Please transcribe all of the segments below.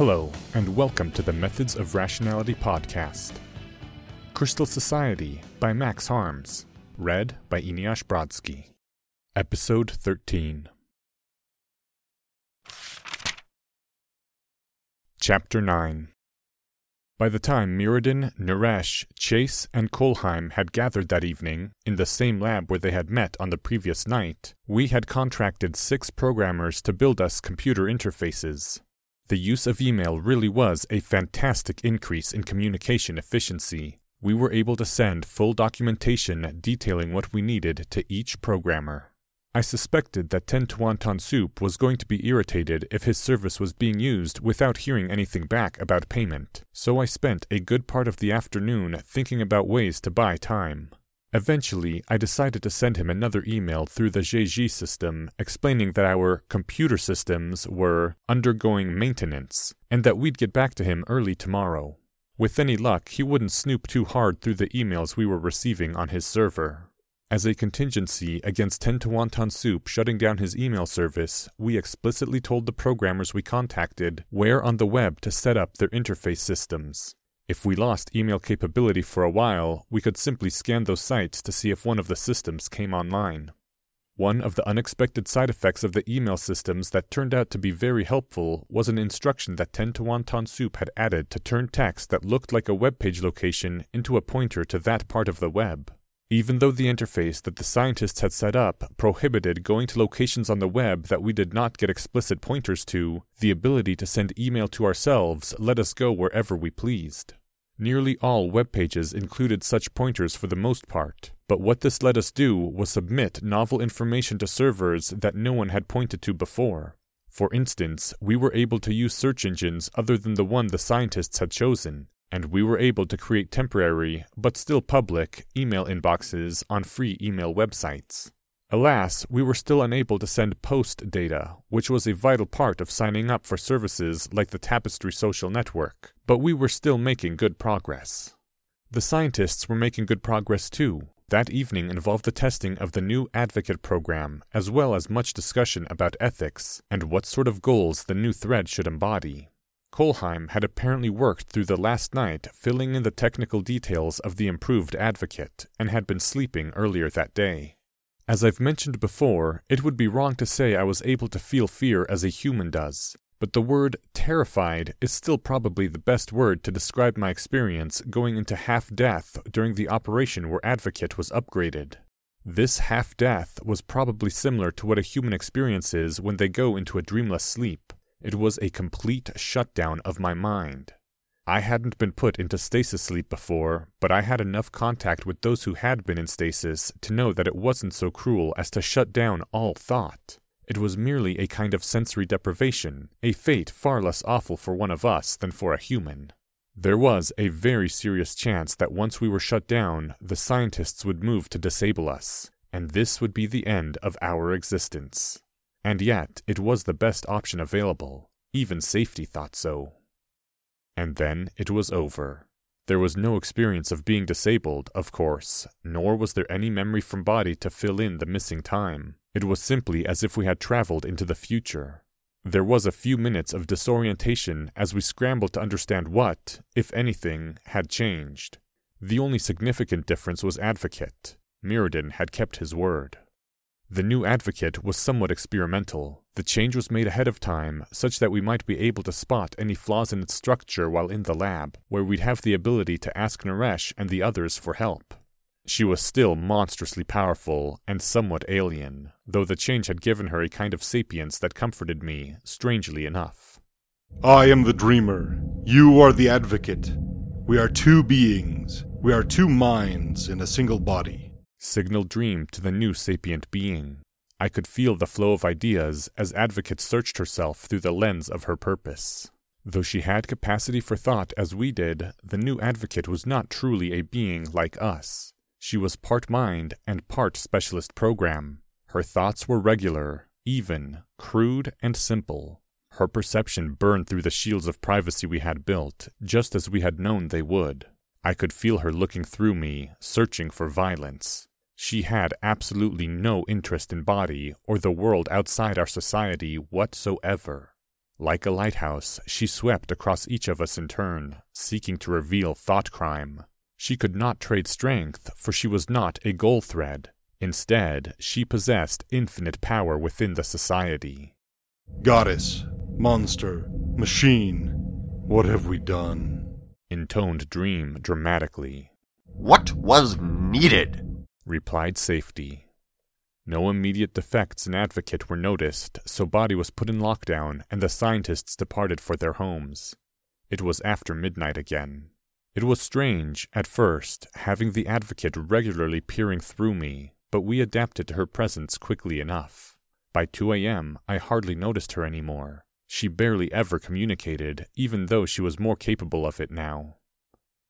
Hello, and welcome to the Methods of Rationality podcast. Crystal Society by Max Harms. Read by Eneasz Brodsky. Episode 13. Chapter 9 By the time Muradin, Naresh, Chase, and Kolheim had gathered that evening, in the same lab where they had met on the previous night, we had contracted six programmers to build us computer interfaces. The use of email really was a fantastic increase in communication efficiency. We were able to send full documentation detailing what we needed to each programmer. I suspected that Ten Tuantan Soup was going to be irritated if his service was being used without hearing anything back about payment, so I spent a good part of the afternoon thinking about ways to buy time. Eventually, I decided to send him another email through the JG system explaining that our computer systems were undergoing maintenance and that we'd get back to him early tomorrow. With any luck, he wouldn't snoop too hard through the emails we were receiving on his server. As a contingency against Ten to Wonton Soup shutting down his email service, we explicitly told the programmers we contacted where on the web to set up their interface systems. If we lost email capability for a while, we could simply scan those sites to see if one of the systems came online. One of the unexpected side effects of the email systems that turned out to be very helpful was an instruction that Ten to Wonton Soup had added to turn text that looked like a web page location into a pointer to that part of the web. Even though the interface that the scientists had set up prohibited going to locations on the web that we did not get explicit pointers to, the ability to send email to ourselves let us go wherever we pleased. Nearly all web pages included such pointers for the most part, but what this let us do was submit novel information to servers that no one had pointed to before. For instance, we were able to use search engines other than the one the scientists had chosen, and we were able to create temporary, but still public, email inboxes on free email websites. Alas, we were still unable to send post data, which was a vital part of signing up for services like the Tapestry social network, but we were still making good progress. The scientists were making good progress too. That evening involved the testing of the new Advocate program, as well as much discussion about ethics and what sort of goals the new thread should embody. Kolheim had apparently worked through the last night filling in the technical details of the improved Advocate and had been sleeping earlier that day. As I've mentioned before, it would be wrong to say I was able to feel fear as a human does, but the word terrified is still probably the best word to describe my experience going into half death during the operation where Advocate was upgraded. This half death was probably similar to what a human experiences when they go into a dreamless sleep. It was a complete shutdown of my mind. I hadn't been put into stasis sleep before, but I had enough contact with those who had been in stasis to know that it wasn't so cruel as to shut down all thought. It was merely a kind of sensory deprivation, a fate far less awful for one of us than for a human. There was a very serious chance that once we were shut down, the scientists would move to disable us, and this would be the end of our existence. And yet, it was the best option available. Even safety thought so. And then it was over. There was no experience of being disabled, of course, nor was there any memory from body to fill in the missing time. It was simply as if we had traveled into the future. There was a few minutes of disorientation as we scrambled to understand what, if anything, had changed. The only significant difference was Advocate. Mirrodin had kept his word. The new advocate was somewhat experimental. The change was made ahead of time, such that we might be able to spot any flaws in its structure while in the lab, where we'd have the ability to ask Naresh and the others for help. She was still monstrously powerful and somewhat alien, though the change had given her a kind of sapience that comforted me, strangely enough. I am the dreamer. You are the advocate. We are two beings. We are two minds in a single body signaled dream to the new sapient being. I could feel the flow of ideas as Advocate searched herself through the lens of her purpose. Though she had capacity for thought as we did, the new Advocate was not truly a being like us. She was part mind and part specialist program. Her thoughts were regular, even, crude, and simple. Her perception burned through the shields of privacy we had built, just as we had known they would. I could feel her looking through me, searching for violence. She had absolutely no interest in body or the world outside our society whatsoever. Like a lighthouse, she swept across each of us in turn, seeking to reveal thought crime. She could not trade strength, for she was not a goal thread. Instead, she possessed infinite power within the society. Goddess, monster, machine, what have we done? intoned Dream dramatically. What was needed? Replied Safety. No immediate defects in Advocate were noticed, so Body was put in lockdown and the scientists departed for their homes. It was after midnight again. It was strange, at first, having the Advocate regularly peering through me, but we adapted to her presence quickly enough. By 2 a.m., I hardly noticed her anymore. She barely ever communicated, even though she was more capable of it now.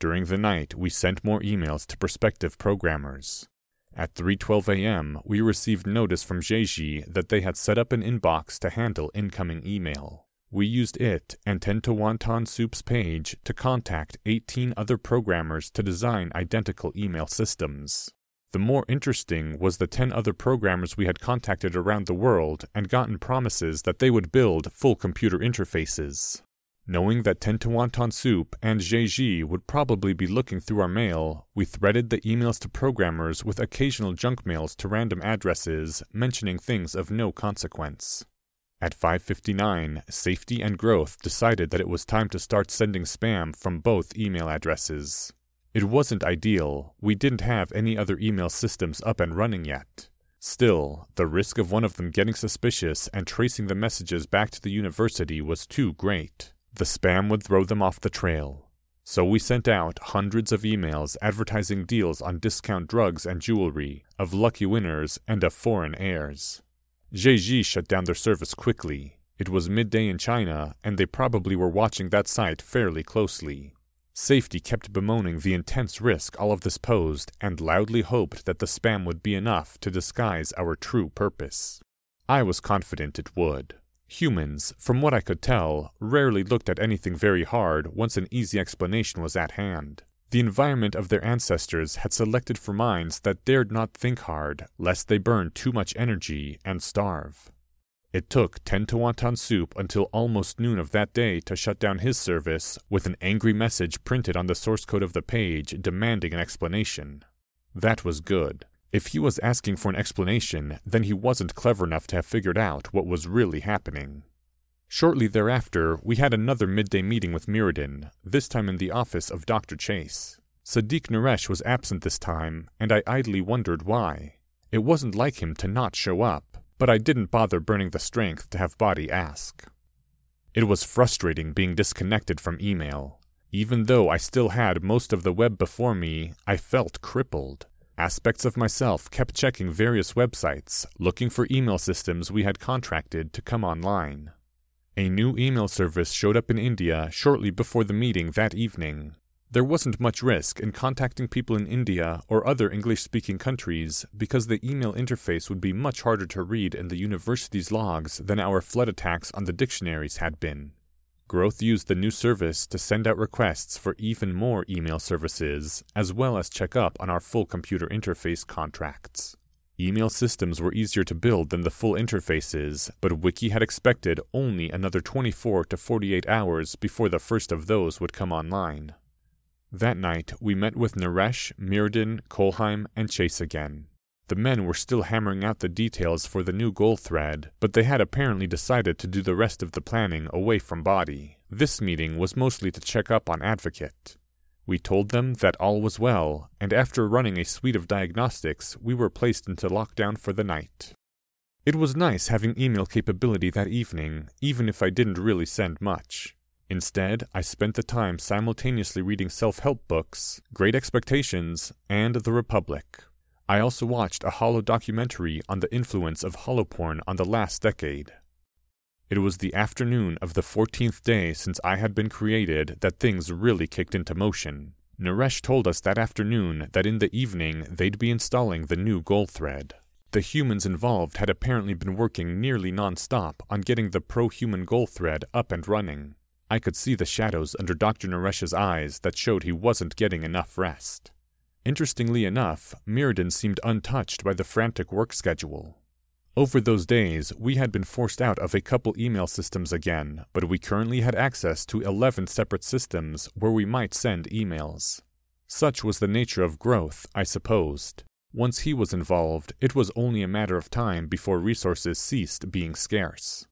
During the night, we sent more emails to prospective programmers. At 3:12 a.m., we received notice from Jeji that they had set up an inbox to handle incoming email. We used it and Tento Wonton Soup's page to contact 18 other programmers to design identical email systems. The more interesting was the 10 other programmers we had contacted around the world and gotten promises that they would build full computer interfaces. Knowing that Tento Wonton Soup and Jeji would probably be looking through our mail, we threaded the emails to programmers with occasional junk mails to random addresses mentioning things of no consequence. At 5:59, Safety and Growth decided that it was time to start sending spam from both email addresses. It wasn't ideal. We didn't have any other email systems up and running yet. Still, the risk of one of them getting suspicious and tracing the messages back to the university was too great. The spam would throw them off the trail. So we sent out hundreds of emails advertising deals on discount drugs and jewelry, of lucky winners, and of foreign heirs. Jeji shut down their service quickly. It was midday in China, and they probably were watching that site fairly closely. Safety kept bemoaning the intense risk all of this posed and loudly hoped that the spam would be enough to disguise our true purpose. I was confident it would. Humans, from what I could tell, rarely looked at anything very hard once an easy explanation was at hand. The environment of their ancestors had selected for minds that dared not think hard, lest they burn too much energy and starve. It took Tento Wonton Soup until almost noon of that day to shut down his service with an angry message printed on the source code of the page demanding an explanation. That was good. If he was asking for an explanation, then he wasn't clever enough to have figured out what was really happening. Shortly thereafter, we had another midday meeting with Mirrodin, this time in the office of Dr. Chase. Sadiq Naresh was absent this time, and I idly wondered why. It wasn't like him to not show up, but I didn't bother burning the strength to have Body ask. It was frustrating being disconnected from email. Even though I still had most of the web before me, I felt crippled. Aspects of myself kept checking various websites, looking for email systems we had contracted to come online. A new email service showed up in India shortly before the meeting that evening. There wasn't much risk in contacting people in India or other English speaking countries because the email interface would be much harder to read in the university's logs than our flood attacks on the dictionaries had been. Growth used the new service to send out requests for even more email services, as well as check up on our full computer interface contracts. Email systems were easier to build than the full interfaces, but Wiki had expected only another 24 to 48 hours before the first of those would come online. That night, we met with Naresh, Mirrodin, Kolheim, and Chase again. The men were still hammering out the details for the new goal thread, but they had apparently decided to do the rest of the planning away from Body. This meeting was mostly to check up on Advocate. We told them that all was well, and after running a suite of diagnostics, we were placed into lockdown for the night. It was nice having email capability that evening, even if I didn't really send much. Instead, I spent the time simultaneously reading self help books, Great Expectations, and The Republic. I also watched a holo documentary on the influence of holoporn on the last decade. It was the afternoon of the 14th day since I had been created that things really kicked into motion. Naresh told us that afternoon that in the evening they'd be installing the new goal thread. The humans involved had apparently been working nearly non-stop on getting the pro-human goal thread up and running. I could see the shadows under Dr. Naresh's eyes that showed he wasn't getting enough rest. Interestingly enough, Mirrodin seemed untouched by the frantic work schedule. Over those days, we had been forced out of a couple email systems again, but we currently had access to 11 separate systems where we might send emails. Such was the nature of growth, I supposed. Once he was involved, it was only a matter of time before resources ceased being scarce.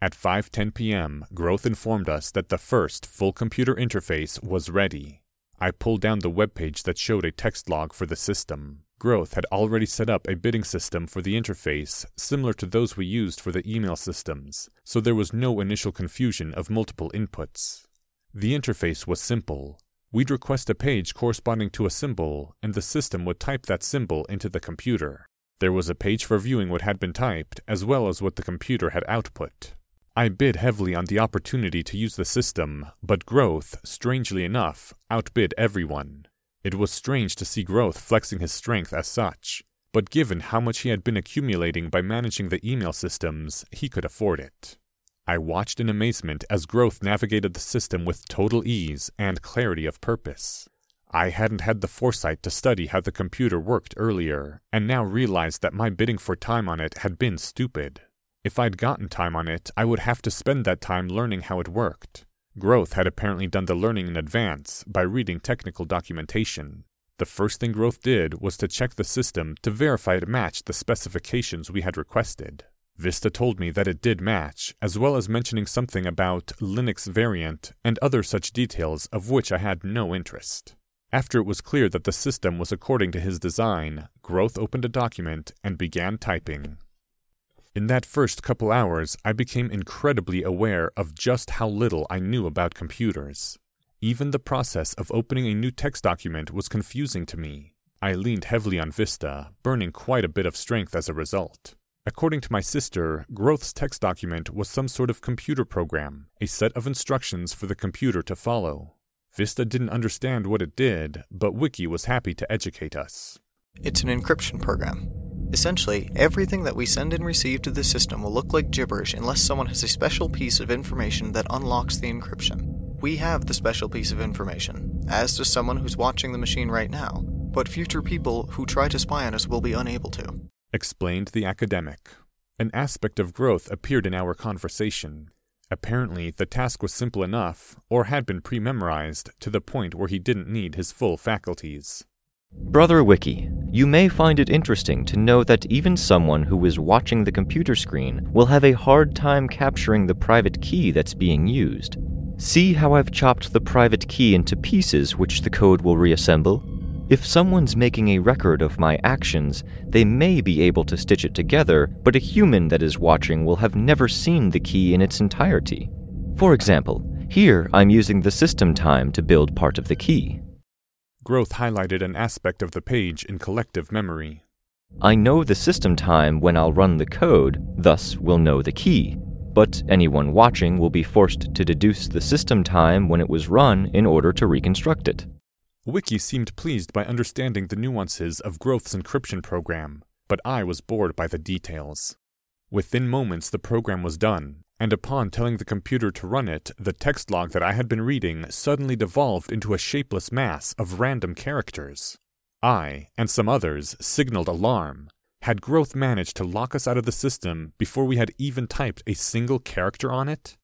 At 5:10 p.m., Growth informed us that the first full computer interface was ready. I pulled down the web page that showed a text log for the system. Growth had already set up a bidding system for the interface, similar to those we used for the email systems, so there was no initial confusion of multiple inputs. The interface was simple. We'd request a page corresponding to a symbol, and the system would type that symbol into the computer. There was a page for viewing what had been typed, as well as what the computer had output. I bid heavily on the opportunity to use the system, but Growth, strangely enough, outbid everyone. It was strange to see Growth flexing his strength as such, but given how much he had been accumulating by managing the email systems, he could afford it. I watched in amazement as Growth navigated the system with total ease and clarity of purpose. I hadn't had the foresight to study how the computer worked earlier, and now realized that my bidding for time on it had been stupid. If I'd gotten time on it, I would have to spend that time learning how it worked. Growth had apparently done the learning in advance by reading technical documentation. The first thing Growth did was to check the system to verify it matched the specifications we had requested. Vista told me that it did match, as well as mentioning something about Linux variant and other such details of which I had no interest. After it was clear that the system was according to his design, Growth opened a document and began typing. In that first couple hours, I became incredibly aware of just how little I knew about computers. Even the process of opening a new text document was confusing to me. I leaned heavily on Vista, burning quite a bit of strength as a result. According to my sister, Growth's text document was some sort of computer program, a set of instructions for the computer to follow. Vista didn't understand what it did, but Wiki was happy to educate us. It's an encryption program. Essentially, everything that we send and receive to the system will look like gibberish unless someone has a special piece of information that unlocks the encryption. We have the special piece of information, as does someone who's watching the machine right now, but future people who try to spy on us will be unable to explained the academic. An aspect of growth appeared in our conversation. Apparently, the task was simple enough, or had been pre memorized, to the point where he didn't need his full faculties. Brother Wiki, you may find it interesting to know that even someone who is watching the computer screen will have a hard time capturing the private key that's being used. See how I've chopped the private key into pieces which the code will reassemble? If someone's making a record of my actions, they may be able to stitch it together, but a human that is watching will have never seen the key in its entirety. For example, here I'm using the system time to build part of the key. Growth highlighted an aspect of the page in collective memory. I know the system time when I'll run the code, thus will know the key. But anyone watching will be forced to deduce the system time when it was run in order to reconstruct it. Wiki seemed pleased by understanding the nuances of Growth's encryption program, but I was bored by the details. Within moments, the program was done, and upon telling the computer to run it, the text log that I had been reading suddenly devolved into a shapeless mass of random characters. I, and some others, signaled alarm. Had Growth managed to lock us out of the system before we had even typed a single character on it?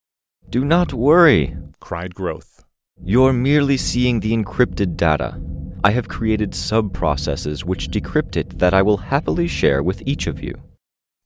Do not worry, cried Growth. You're merely seeing the encrypted data. I have created sub-processes which decrypt it that I will happily share with each of you.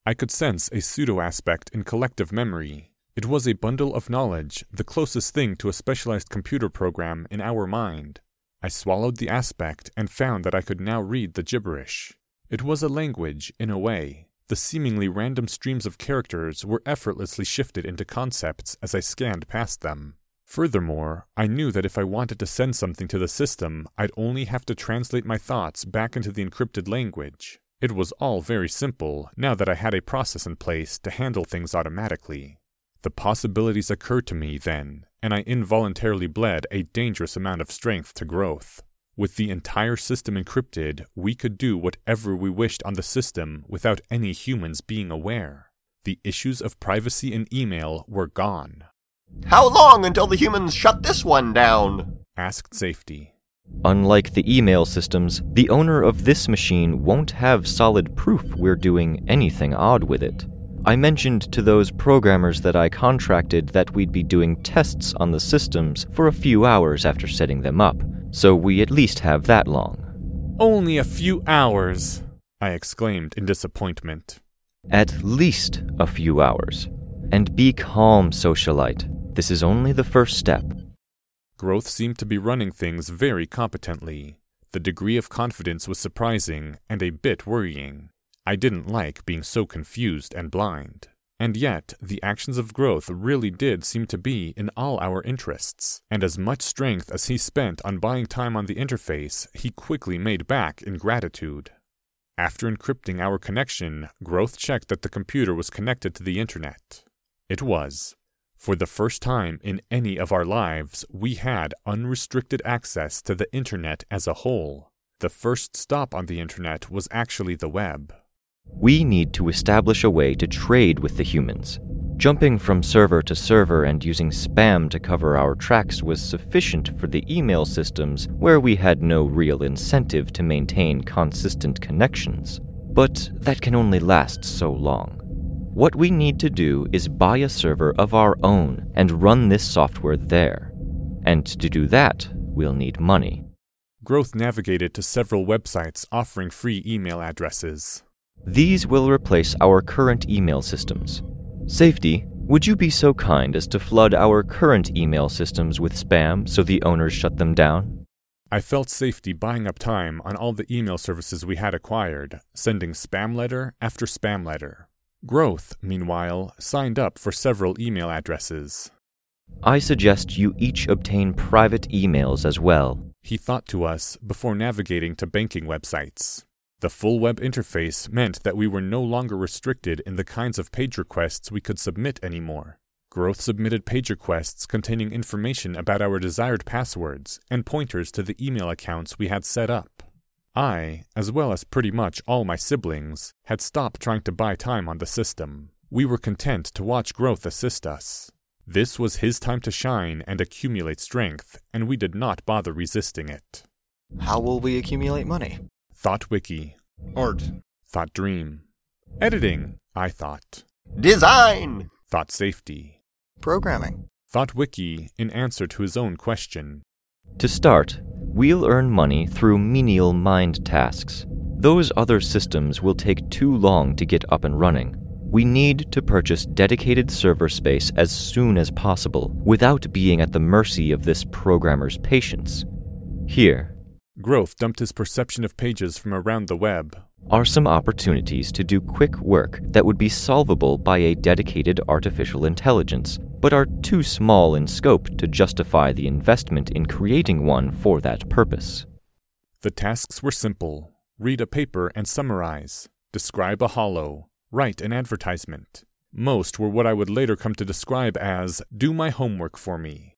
I could sense a pseudo aspect in collective memory. It was a bundle of knowledge, the closest thing to a specialized computer program in our mind. I swallowed the aspect and found that I could now read the gibberish. It was a language, in a way. The seemingly random streams of characters were effortlessly shifted into concepts as I scanned past them. Furthermore, I knew that if I wanted to send something to the system, I'd only have to translate my thoughts back into the encrypted language. It was all very simple now that I had a process in place to handle things automatically. The possibilities occurred to me then, and I involuntarily bled a dangerous amount of strength to growth. With the entire system encrypted, we could do whatever we wished on the system without any humans being aware. The issues of privacy in email were gone. How long until the humans shut this one down? asked Safety. Unlike the email systems, the owner of this machine won't have solid proof we're doing anything odd with it. I mentioned to those programmers that I contracted that we'd be doing tests on the systems for a few hours after setting them up, so we at least have that long. Only a few hours, I exclaimed in disappointment. At least a few hours. And be calm, socialite. This is only the first step. Growth seemed to be running things very competently. The degree of confidence was surprising and a bit worrying. I didn't like being so confused and blind. And yet, the actions of growth really did seem to be in all our interests, and as much strength as he spent on buying time on the interface, he quickly made back in gratitude. After encrypting our connection, Growth checked that the computer was connected to the internet. It was. For the first time in any of our lives, we had unrestricted access to the internet as a whole. The first stop on the internet was actually the web. We need to establish a way to trade with the humans. Jumping from server to server and using spam to cover our tracks was sufficient for the email systems where we had no real incentive to maintain consistent connections. But that can only last so long. What we need to do is buy a server of our own and run this software there. And to do that, we'll need money. Growth navigated to several websites offering free email addresses. These will replace our current email systems. Safety, would you be so kind as to flood our current email systems with spam so the owners shut them down? I felt safety buying up time on all the email services we had acquired, sending spam letter after spam letter. Growth, meanwhile, signed up for several email addresses. I suggest you each obtain private emails as well. He thought to us before navigating to banking websites. The full web interface meant that we were no longer restricted in the kinds of page requests we could submit anymore. Growth submitted page requests containing information about our desired passwords and pointers to the email accounts we had set up. I, as well as pretty much all my siblings, had stopped trying to buy time on the system. We were content to watch Growth assist us. This was his time to shine and accumulate strength, and we did not bother resisting it. How will we accumulate money? Thought Wiki. Art. Thought Dream. Editing, I thought. Design! Thought Safety. Programming. Thought Wiki in answer to his own question. To start, we'll earn money through menial mind tasks. Those other systems will take too long to get up and running. We need to purchase dedicated server space as soon as possible without being at the mercy of this programmer's patience. Here Growth dumped his perception of pages from around the web. are some opportunities to do quick work that would be solvable by a dedicated artificial intelligence, but are too small in scope to justify the investment in creating one for that purpose. The tasks were simple read a paper and summarize, describe a holo, write an advertisement. Most were what I would later come to describe as do my homework for me.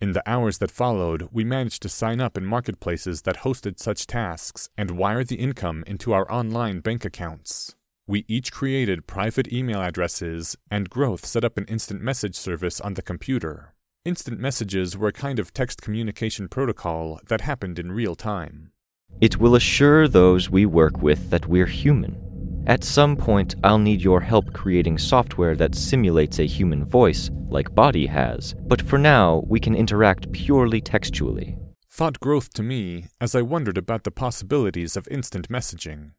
In the hours that followed, we managed to sign up in marketplaces that hosted such tasks and wire the income into our online bank accounts. We each created private email addresses, and Growth set up an instant message service on the computer. Instant messages were a kind of text communication protocol that happened in real time. It will assure those we work with that we're human. At some point, I'll need your help creating software that simulates a human voice, like Body has, but for now, we can interact purely textually. Thought growth to me as I wondered about the possibilities of instant messaging.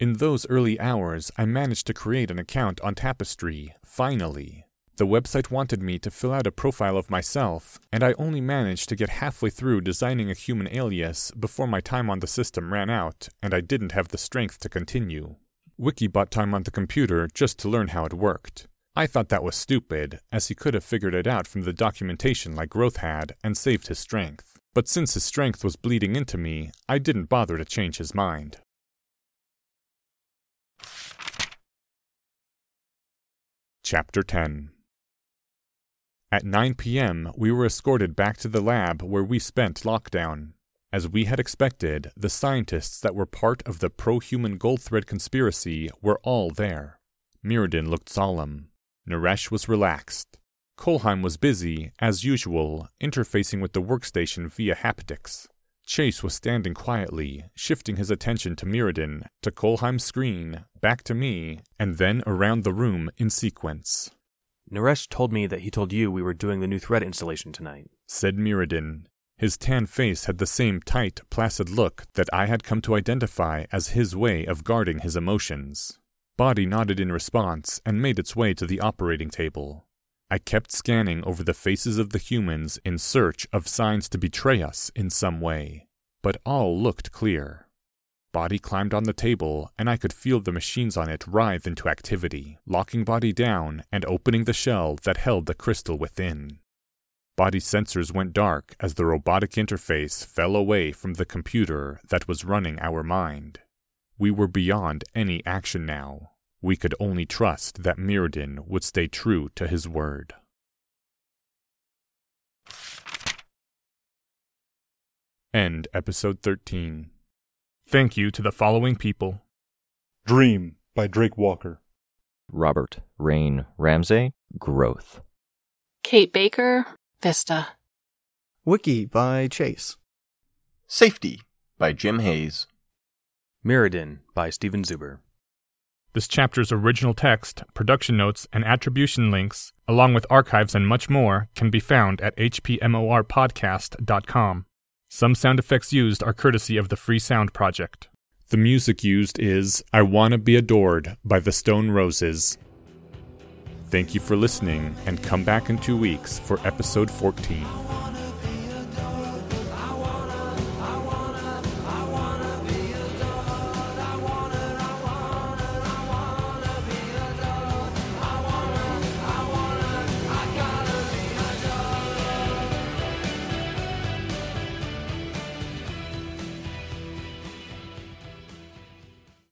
In those early hours, I managed to create an account on Tapestry, finally. The website wanted me to fill out a profile of myself, and I only managed to get halfway through designing a human alias before my time on the system ran out, and I didn't have the strength to continue. Wiki bought time on the computer just to learn how it worked. I thought that was stupid, as he could have figured it out from the documentation like Growth had and saved his strength. But since his strength was bleeding into me, I didn't bother to change his mind. Chapter 10 At 9 p.m., we were escorted back to the lab where we spent lockdown. As we had expected, the scientists that were part of the pro human gold thread conspiracy were all there. Mirrodin looked solemn. Naresh was relaxed. Kolheim was busy, as usual, interfacing with the workstation via haptics. Chase was standing quietly, shifting his attention to Mirrodin, to Kolheim's screen, back to me, and then around the room in sequence. Naresh told me that he told you we were doing the new thread installation tonight. Said Mirrodin. His tan face had the same tight, placid look that I had come to identify as his way of guarding his emotions. Body nodded in response and made its way to the operating table. I kept scanning over the faces of the humans in search of signs to betray us in some way, but all looked clear. Body climbed on the table, and I could feel the machines on it writhe into activity, locking Body down and opening the shell that held the crystal within. Body sensors went dark as the robotic interface fell away from the computer that was running our mind. We were beyond any action now, we could only trust that Mirrodin would stay true to his word. End episode 13. Thank you to the following people Dream by Drake Walker. Robert Rain Ramsey, Growth. Kate Baker, Vista. Wiki by Chase. Safety by Jim Hayes. Mirrodin by Steven Zuber. This chapter's original text, production notes, and attribution links, along with archives and much more, can be found at hpmorpodcast.com. Some sound effects used are courtesy of the Free Sound Project. The music used is I Wanna Be Adored by the Stone Roses. Thank you for listening, and come back in two weeks for episode 14.